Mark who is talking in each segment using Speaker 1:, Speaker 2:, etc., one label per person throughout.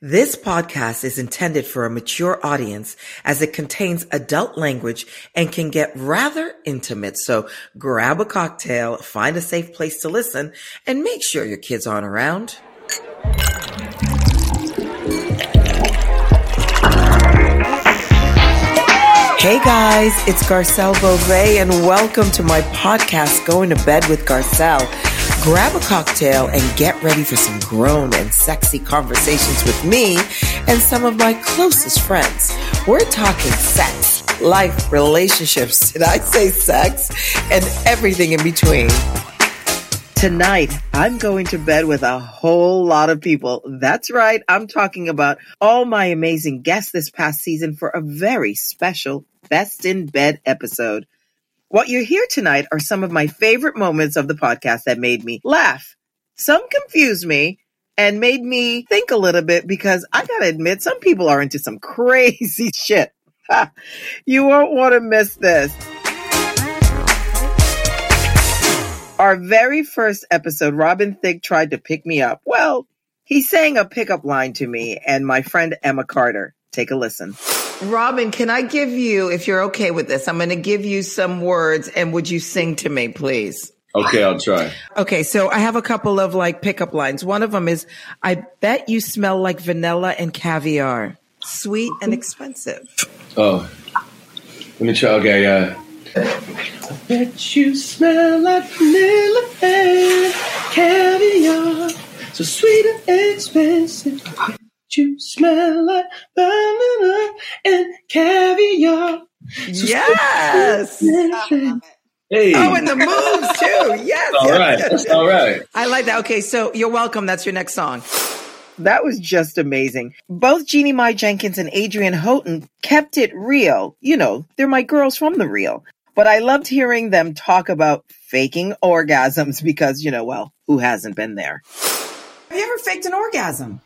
Speaker 1: This podcast is intended for a mature audience as it contains adult language and can get rather intimate. So grab a cocktail, find a safe place to listen, and make sure your kids aren't around. Hey guys, it's Garcelle Beauvais and welcome to my podcast, Going to Bed with Garcelle. Grab a cocktail and get ready for some grown and sexy conversations with me and some of my closest friends. We're talking sex, life, relationships, did I say sex? And everything in between. Tonight, I'm going to bed with a whole lot of people. That's right. I'm talking about all my amazing guests this past season for a very special Best in Bed episode. What you hear tonight are some of my favorite moments of the podcast that made me laugh. Some confused me and made me think a little bit because I gotta admit, some people are into some crazy shit. you won't want to miss this. Our very first episode, Robin Thicke tried to pick me up. Well, he sang a pickup line to me and my friend Emma Carter. Take a listen. Robin, can I give you, if you're okay with this, I'm going to give you some words and would you sing to me, please?
Speaker 2: Okay, I'll try.
Speaker 1: Okay, so I have a couple of like pickup lines. One of them is, I bet you smell like vanilla and caviar. Sweet and expensive.
Speaker 2: Oh, let me try. Okay, yeah. I bet you smell like vanilla and caviar. So sweet and expensive. I bet you smell like banana and caviar. So
Speaker 1: Yes.
Speaker 2: sweet and expensive. Hey.
Speaker 1: Oh, and the moves too. Yes.
Speaker 2: all
Speaker 1: yes,
Speaker 2: right.
Speaker 1: Yes, yes.
Speaker 2: all right.
Speaker 1: I like that. Okay, so you're welcome. That's your next song. That was just amazing. Both Jeannie Mai Jenkins and Adrienne Houghton kept it real. You know, they're my girls from the real. But I loved hearing them talk about faking orgasms because, you know, well, who hasn't been there? Have you ever faked an orgasm?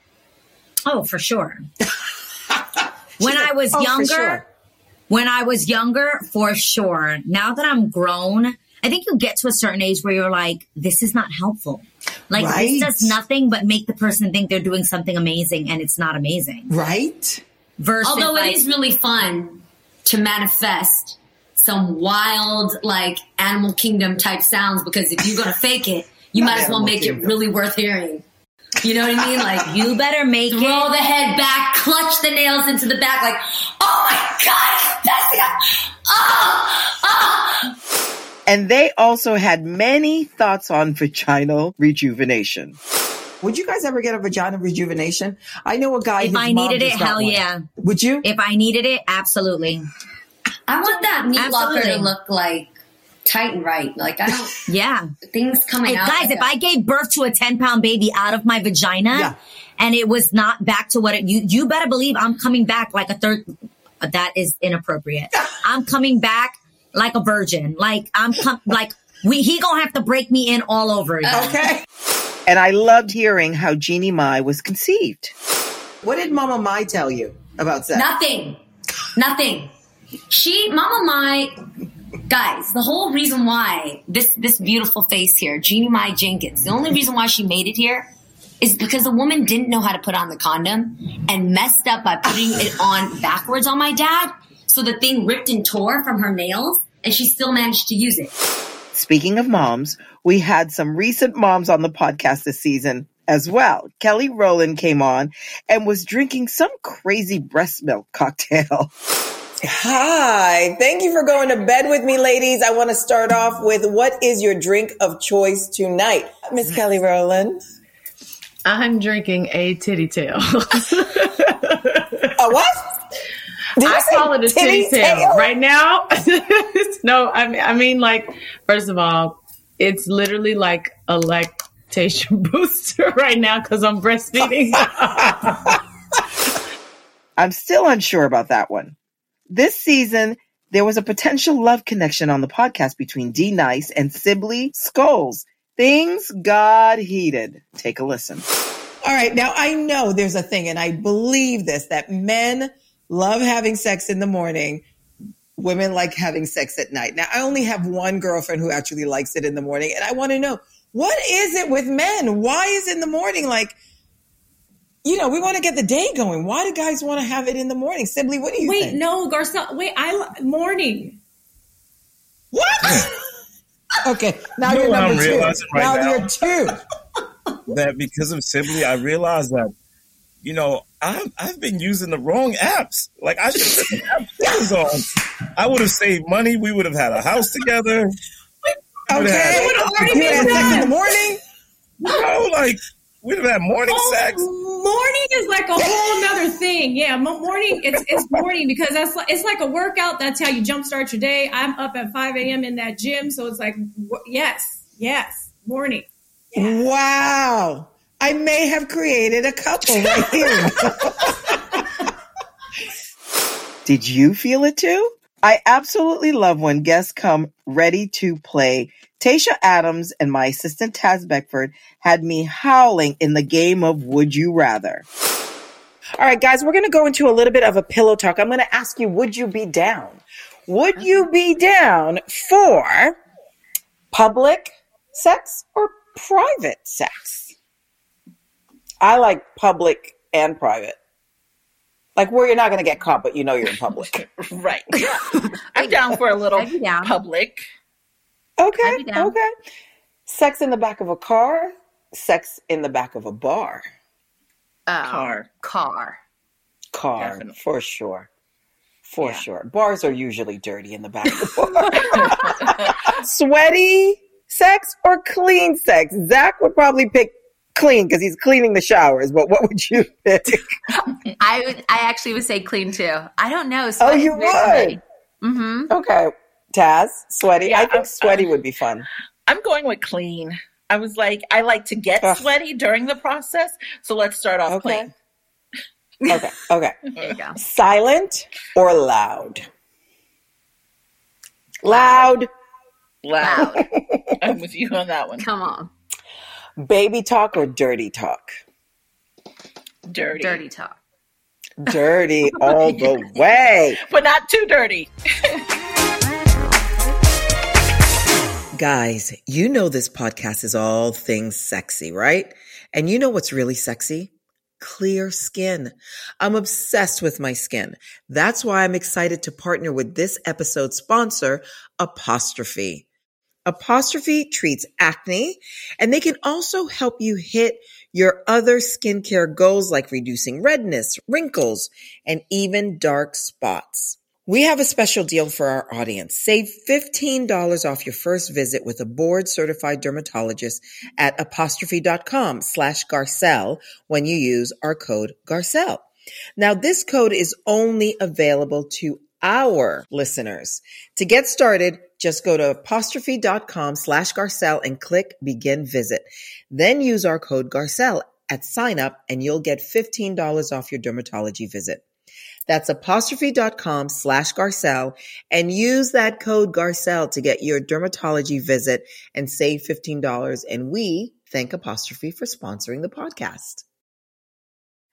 Speaker 3: Oh, for sure. when I was
Speaker 1: "Oh,
Speaker 3: younger,
Speaker 1: sure."
Speaker 3: when I was younger, for sure. Now that I'm grown, I think you get to a certain age where you're like, this is not helpful. Like
Speaker 1: Right.
Speaker 3: this does nothing but make the person think they're doing something amazing and it's not amazing.
Speaker 1: Right?
Speaker 3: Versus
Speaker 4: Although
Speaker 3: like,
Speaker 4: it is really fun to manifest some wild, like animal kingdom type sounds because if you're gonna fake it, you might as well make
Speaker 1: Kingdom.
Speaker 4: it really worth hearing. You know what I mean? Like
Speaker 3: you better make
Speaker 4: roll
Speaker 3: it.
Speaker 4: the head back, clutch the nails into the back, like, oh my god, that's it. Oh, oh.
Speaker 1: And they also had many thoughts on vaginal rejuvenation. Would you guys ever get a vaginal rejuvenation? I know a guy.
Speaker 3: If
Speaker 1: his
Speaker 3: I
Speaker 1: mom
Speaker 3: needed it, hell
Speaker 1: one.
Speaker 3: yeah.
Speaker 1: Would you?
Speaker 3: If I needed it, absolutely.
Speaker 4: I want that meat locker to look like tight and right. Like I don't
Speaker 3: Yeah.
Speaker 4: things coming
Speaker 3: Hey,
Speaker 4: out.
Speaker 3: guys,
Speaker 4: like
Speaker 3: if I gave birth to a 10 pound baby out of my vagina
Speaker 1: Yeah.
Speaker 3: and it was not back to what it, you, you better believe I'm coming back like a third, that is inappropriate. I'm coming back like a virgin. Like I'm com- like we, he gonna have to break me in all over again.
Speaker 1: Okay. And I loved hearing how Jeannie Mai was conceived. What did Mama Mai tell you about sex?
Speaker 4: Nothing. Nothing. She, Mama Mai, guys, the whole reason why this, this beautiful face here, Jeannie Mai Jenkins, the only reason why she made it here is because the woman didn't know how to put on the condom and messed up by putting it on backwards on my dad. So the thing ripped and tore from her nails and she still managed to use it.
Speaker 1: Speaking of moms, we had some recent moms on the podcast this season as well. Kelly Rowland came on and was drinking some crazy breast milk cocktail. Hi, thank you for going to bed with me, ladies. I want to start off with what is your drink of choice tonight? Miss Kelly Rowland.
Speaker 5: I'm drinking a titty tail.
Speaker 1: A what? Did you
Speaker 5: I call it a titty, tail. Right now, no, I mean, I mean, like, first of all, it's literally like a lactation booster right now because I'm breastfeeding.
Speaker 1: I'm still unsure about that one. This season, there was a potential love connection on the podcast between D Nice and Sibley Scoles. Things got heated. Take a listen.
Speaker 6: All right. Now I know there's a thing, and I believe this that men love having sex in the morning. Women like having sex at night. Now, I only have one girlfriend who actually likes it in the morning, and I want to know what is it with men? Why is in the morning like, you know, we want to get the day going. Why do guys want to have it in the morning? Sibley, what do you
Speaker 5: Wait,
Speaker 6: think?
Speaker 5: no, Garcelle. Wait, I morning.
Speaker 6: What? okay, now
Speaker 7: You know
Speaker 6: you're
Speaker 7: what I'm
Speaker 6: number two.
Speaker 7: right
Speaker 6: now,
Speaker 7: now?
Speaker 6: you're two.
Speaker 7: that because of Sibley, I realized that, you know, I've, I've been using the wrong apps. Like, I should have put the apps on. I would have saved money. We would have had a house together. We would've
Speaker 6: Okay,
Speaker 7: had-
Speaker 5: would've already been
Speaker 6: in the
Speaker 5: done.
Speaker 6: morning.
Speaker 7: No, like, we'd have had morning
Speaker 5: Oh,
Speaker 7: sex.
Speaker 5: Morning is like a whole nother thing. Yeah, morning. It's it's morning because that's like, it's like a workout. That's how you jumpstart your day. I'm up at 5 a.m. in that gym, so it's like yes, yes, morning.
Speaker 6: Wow. I may have created a couple right here.
Speaker 1: Did you feel it too? I absolutely love when guests come ready to play. Tasha Adams and my assistant Taz Beckford had me howling in the game of Would You Rather. All right, guys, we're going to go into a little bit of a pillow talk. I'm going to ask you, would you be down? Would you uh-huh. be down for public sex or private sex? I like public and private. Like where you're not going to get caught, but you know you're in public.
Speaker 8: Right. I'm down for a little
Speaker 3: I'd be down.
Speaker 8: public.
Speaker 1: Okay.
Speaker 3: I'd be down.
Speaker 1: Okay. Sex in the back of a car, sex in the back of a bar.
Speaker 3: Oh,
Speaker 8: Car.
Speaker 3: Car.
Speaker 1: Car,
Speaker 8: Definitely.
Speaker 1: for sure. For
Speaker 8: Yeah.
Speaker 1: sure. Bars are usually dirty in the back of the bar. Sweaty sex or clean sex? Zach would probably pick clean because he's cleaning the showers, but what would you pick?
Speaker 9: I would. I actually would say clean too. I don't know.
Speaker 1: oh, you would?
Speaker 9: Mm-hmm.
Speaker 1: Okay. Taz, sweaty.
Speaker 8: Yeah,
Speaker 1: I think
Speaker 8: I'm-
Speaker 1: sweaty would be fun.
Speaker 8: I'm going with clean. I was like, I like to get
Speaker 1: Ugh.
Speaker 8: sweaty during the process, so let's start off
Speaker 1: Okay.
Speaker 8: clean.
Speaker 1: Okay. Okay.
Speaker 9: There you go.
Speaker 1: Silent or loud? Loud.
Speaker 8: Loud. I'm with you on that one.
Speaker 9: Come on,
Speaker 1: Baby talk or dirty talk?
Speaker 8: Dirty.
Speaker 9: dirty talk.
Speaker 1: Dirty all the way.
Speaker 8: But not too dirty.
Speaker 1: Guys, you know this podcast is all things sexy, right? And you know what's really sexy? Clear skin. I'm obsessed with my skin. That's why I'm excited to partner with this episode's sponsor, Apostrophe. Apostrophe treats acne and they can also help you hit your other skincare goals like reducing redness, wrinkles, and even dark spots. We have a special deal for our audience. Save $15 off your first visit with a board certified dermatologist at apostrophe.com slash Garcelle when you use our code Garcelle. Now, this code is only available to our listeners. To get started, just go to apostrophe.com slash Garcelle and click begin visit. Then use our code Garcelle at sign up and you'll get $15 off your dermatology visit. That's apostrophe.com slash Garcelle and use that code Garcelle to get your dermatology visit and save $15. And we thank Apostrophe for sponsoring the podcast.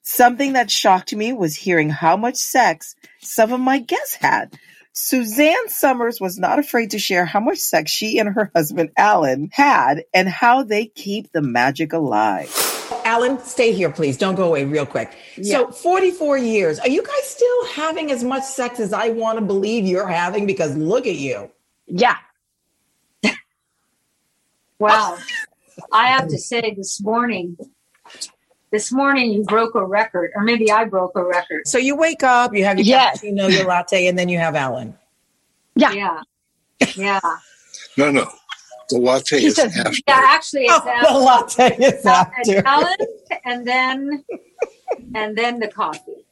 Speaker 1: Something that shocked me was hearing how much sex some of my guests had. Suzanne Somers was not afraid to share how much sex she and her husband Alan had and how they keep the magic alive.
Speaker 6: Alan, stay here, please. Don't go away real quick. So, 44 years. Are you guys still having as much sex as I want to believe you're having? Because look at you.
Speaker 10: Yeah. well, I have to say this morning, this morning you broke a record, or maybe I broke a record.
Speaker 6: So, you wake up, you have your
Speaker 10: Yes.
Speaker 6: cappuccino, your latte, and then you have Alan.
Speaker 10: Yeah. Yeah. Yeah.
Speaker 11: No, no. The latte
Speaker 10: She
Speaker 11: is
Speaker 10: says,
Speaker 11: after.
Speaker 10: yeah, actually it's
Speaker 6: Oh, the latte is after.
Speaker 10: Alan and then and then the coffee.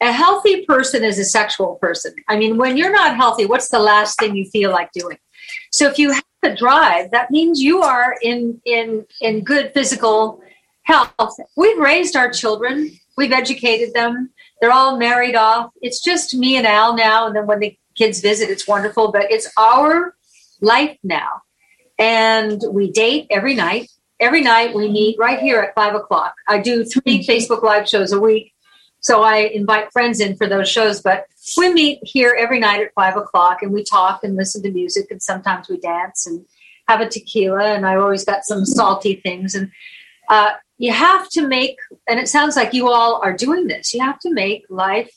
Speaker 10: A healthy person is a sexual person. I mean, when you're not healthy, what's the last thing you feel like doing? So if you have the drive, that means you are in in in good physical health. We've raised our children We've educated them. They're all married off. It's just me and Al now. And then when the kids visit, it's wonderful. But it's our life now. And we date every night. Every night we meet right here at five o'clock. I do three Facebook Live shows a week. So I invite friends in for those shows. But we meet here every night at five o'clock and we talk and listen to music. And sometimes we dance and have a tequila. And I always got some salty things. And uh, you have to make, and it sounds like you all are doing this, you have to make life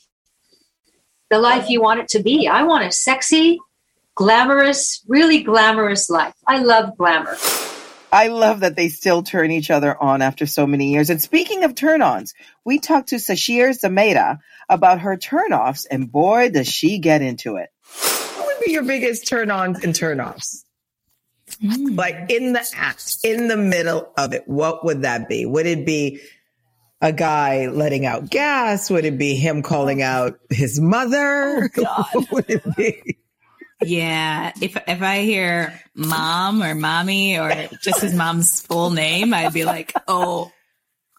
Speaker 10: the life you want it to be. I want a sexy, glamorous, really glamorous life. I love glamour.
Speaker 1: I love that they still turn each other on after so many years. And speaking of turn ons, we talked to Sasheer Zamata about her turn offs, and boy, does she get into it.
Speaker 6: What would be your biggest turn ons and turn offs? Hmm. Like in the act, in the middle of it, what would that be? Would it be a guy letting out gas? Would it be him calling out his mother? Oh, what would it be?
Speaker 12: Yeah, if if I hear mom or mommy or just his mom's full name, I'd be like, "Oh,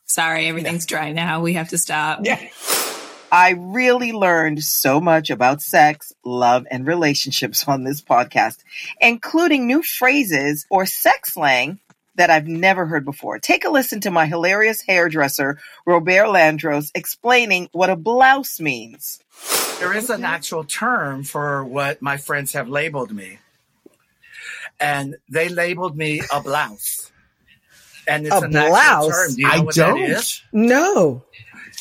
Speaker 12: sorry, everything's dry now. We have to stop."
Speaker 6: Yeah.
Speaker 1: I really learned so much about sex, love, and relationships on this podcast, including new phrases or sex slang that I've never heard before. Take a listen to my hilarious hairdresser, Robert Landros, explaining what a blouse means.
Speaker 13: There is an actual term for what my friends have labeled me. And they labeled me a blouse. And it's
Speaker 6: A
Speaker 13: an
Speaker 6: blouse?
Speaker 13: term. Do you know
Speaker 6: I
Speaker 13: what
Speaker 6: don't.
Speaker 13: that is?
Speaker 6: No.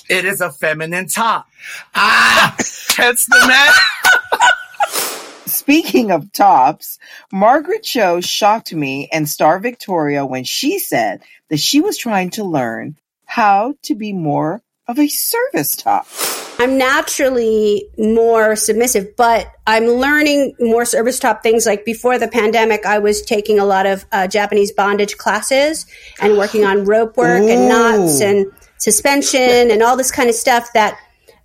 Speaker 13: It is a feminine top. Ah, hence the name.
Speaker 1: Speaking of tops, Margaret Cho shocked me and Star Victoria when she said that she was trying to learn how to be more of a service top.
Speaker 14: I'm naturally more submissive, but I'm learning more service top things. Like before the pandemic, I was taking a lot of uh, Japanese bondage classes and working on rope work and knots and suspension and all this kind of stuff that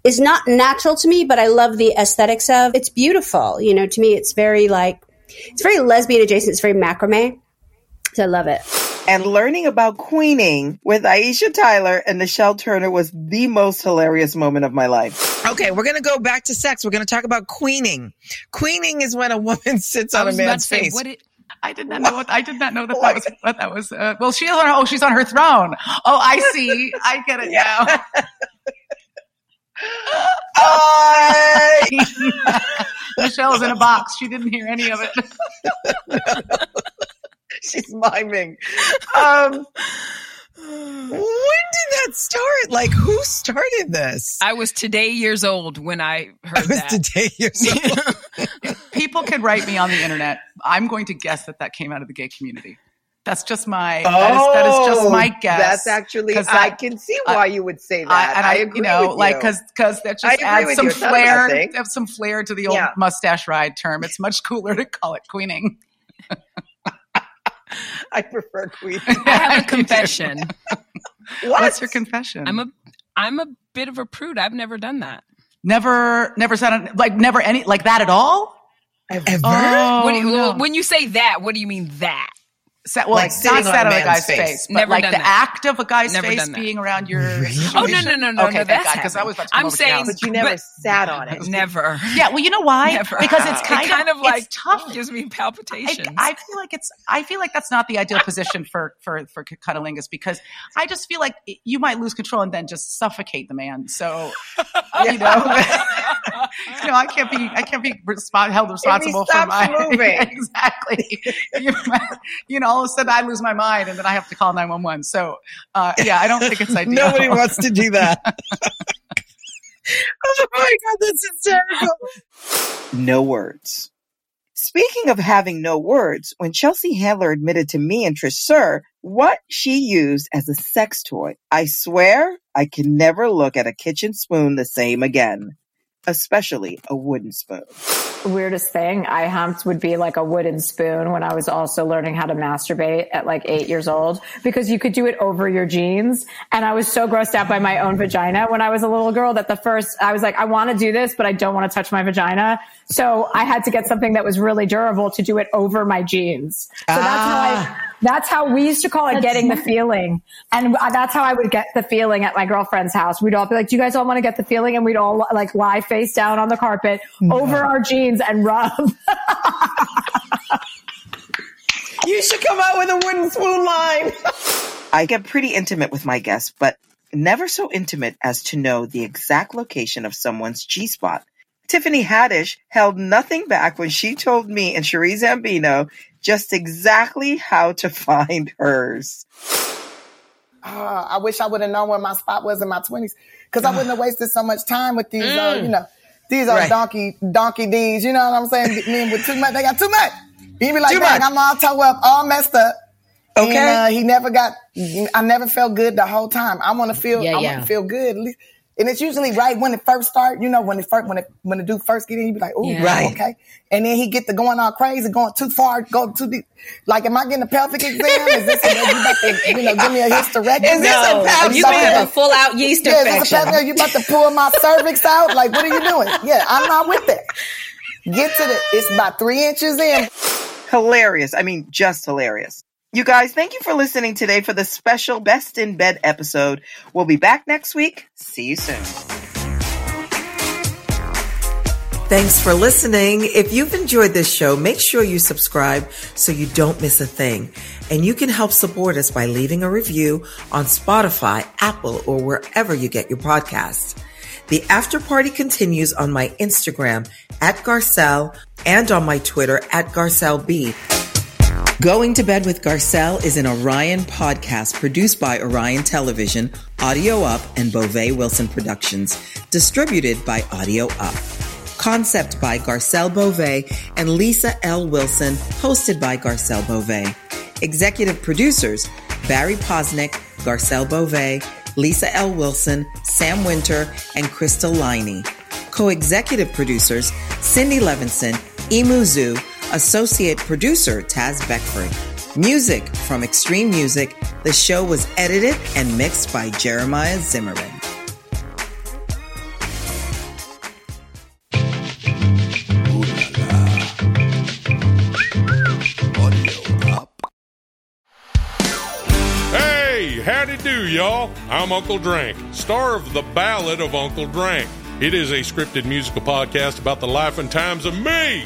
Speaker 14: is not natural to me, but I love the aesthetics of. It's beautiful. You know, to me, it's very like, it's very lesbian adjacent. It's very macrame. So I love it.
Speaker 1: And learning about queening with Aisha Tyler and Nischelle Turner was the most hilarious moment of my life.
Speaker 6: Okay, we're going to go back to sex. We're going to talk about queening. Queening is when a woman sits on a
Speaker 15: was about
Speaker 6: man's
Speaker 15: say,
Speaker 6: face.
Speaker 15: what did- I did not know what I did not know that that was what that was. Uh, well, she is on. Oh, she's on her throne. Oh, I see. I get it now. Michelle's in a box. She didn't hear any of it.
Speaker 6: She's miming. Um, when did that start? Like, who started this?
Speaker 15: I was today years old when I heard
Speaker 6: I was
Speaker 15: that.
Speaker 6: today years old.
Speaker 15: People can write me on the internet. I'm going to guess that that came out of the gay community. That's just my. that, is, that is just my
Speaker 6: Oh,
Speaker 15: guess.
Speaker 6: That's actually I can see uh, why you would say that.
Speaker 15: I, and I,
Speaker 6: agree
Speaker 15: you know,
Speaker 6: with
Speaker 15: like because because that just
Speaker 6: agree
Speaker 15: adds some
Speaker 6: you. It's not a
Speaker 15: flair,
Speaker 6: bad thing.
Speaker 15: adds some flair to the old
Speaker 6: Yeah.
Speaker 15: mustache ride term. It's much cooler to call it queening.
Speaker 6: I prefer queening.
Speaker 15: I have a confession. What's your confession?
Speaker 16: I'm a I'm a bit of a prude. I've never done that.
Speaker 15: never, never said it- like never any like that at all.
Speaker 6: Ever?
Speaker 15: Oh,
Speaker 16: What do you-
Speaker 15: no.
Speaker 16: When you say that, what do you mean that?
Speaker 15: Sa- well,
Speaker 16: Like
Speaker 15: it's
Speaker 16: sitting
Speaker 15: not
Speaker 16: on a
Speaker 15: on a guy's
Speaker 16: face.
Speaker 15: face, but
Speaker 16: Never
Speaker 15: like
Speaker 16: done
Speaker 15: the
Speaker 16: that.
Speaker 15: act of a guy's
Speaker 16: Never
Speaker 15: face being around your.
Speaker 16: Oh no no no no
Speaker 15: okay,
Speaker 16: no, that's
Speaker 15: because I was about to come
Speaker 16: I'm
Speaker 15: over to your
Speaker 16: saying,
Speaker 15: house.
Speaker 6: But you never sat on it.
Speaker 16: Never.
Speaker 15: Yeah, well, you know why?
Speaker 16: Never.
Speaker 15: Because it's
Speaker 16: It
Speaker 15: kind,
Speaker 16: kind of like
Speaker 15: it's tough.
Speaker 16: gives me palpitations.
Speaker 15: I, I feel like it's. I feel like that's not the ideal position for for for cunnilingus because I just feel like you might lose control and then just suffocate the man. So you know, you know, I can't be I can't be respo- held responsible for
Speaker 6: stops
Speaker 15: my
Speaker 6: moving.
Speaker 15: exactly. you, you know, all of a sudden I lose my mind and then I have to call nine one one. So uh, yeah, I don't think it's ideal.
Speaker 6: Nobody wants to do that. oh my god, that's hysterical.
Speaker 1: No words. Speaking of having no words, when Chelsea Handler admitted to me and Trish Suhr what she used as a sex toy, I swear I can never look at a kitchen spoon the same again, especially a wooden spoon.
Speaker 17: weirdest thing I humped would be like a wooden spoon when I was also learning how to masturbate at like eight years old because you could do it over your jeans. And I was so grossed out by my own vagina when I was a little girl that the first, I was like, I want to do this, but I don't want to touch my vagina. So I had to get something that was really durable to do it over my jeans. So that's how I, ah. That's how we used to call it getting the feeling. And that's how I would get the feeling at my girlfriend's house. We'd all be like, do you guys all want to get the feeling? And we'd all like lie face down on the carpet over our jeans and rub.
Speaker 6: You should come out with a wooden spoon line. I get pretty intimate with my guests, but never so intimate as to know the exact location of someone's G spot. Tiffany Haddish held nothing back when she told me and Cherie Zambino just exactly how to find hers.
Speaker 18: Uh, I wish I would have known where my spot was in my twenties, because I wouldn't have wasted so much time with these. Uh,
Speaker 6: Mm.
Speaker 18: you know, these are
Speaker 6: Right.
Speaker 18: donkey donkey D's. You know what I'm saying? Men with too much, they got too much. He be like, "Dang. I'm all toe up, all messed up."
Speaker 6: Okay.
Speaker 18: And, uh, he never got. I never felt good the whole time. I want to feel.
Speaker 1: Yeah,
Speaker 18: I
Speaker 1: yeah.
Speaker 18: want to feel good. At least. And it's usually right when it first start, you know, when it first when it when the dude first get in, you be like, "Ooh,
Speaker 6: Yeah. Right.
Speaker 18: okay." And then he get to going all crazy, going too far, go too deep. Like, am I getting a pelvic exam? Is this you about to, you know, give me a hysterectomy?
Speaker 1: Is this a pelvic- you may have a full-out yeast
Speaker 18: yeah, Is this
Speaker 1: infection.
Speaker 18: a pelvic, you about to pull my cervix out? Like, what are you doing? Yeah, I'm not with that. Get to the. It's about three inches in.
Speaker 6: Hilarious. I mean, just hilarious. You guys, thank you for listening today for the special Best in Bed episode. We'll be back next week. See you soon. Thanks for listening. If you've enjoyed this show, make sure you subscribe so you don't miss a thing. And you can help support us by leaving a review on Spotify, Apple, or wherever you get your podcasts. The after party continues on my Instagram at Garcelle and on my Twitter at GarcelleB. Going to Bed with Garcelle is an Orion podcast produced by Orion Television, Audio Up, and Beauvais Wilson Productions, distributed by Audio Up. Concept by Garcelle Beauvais and Lisa L. Wilson, hosted by Garcelle Beauvais. Executive producers Barry Poznick, Garcelle Beauvais, Lisa L. Wilson, Sam Winter, and Crystal Liney. Co-executive producers Cindy Levinson, Emu Zoo, associate producer Taz Beckford. Music from Extreme Music. The show was edited and mixed by Jeremiah Zimmerman.
Speaker 19: Hey, howdy do, y'all. I'm Uncle Drank, star of The Ballad of Uncle Drank. It is a scripted musical podcast about the life and times of me,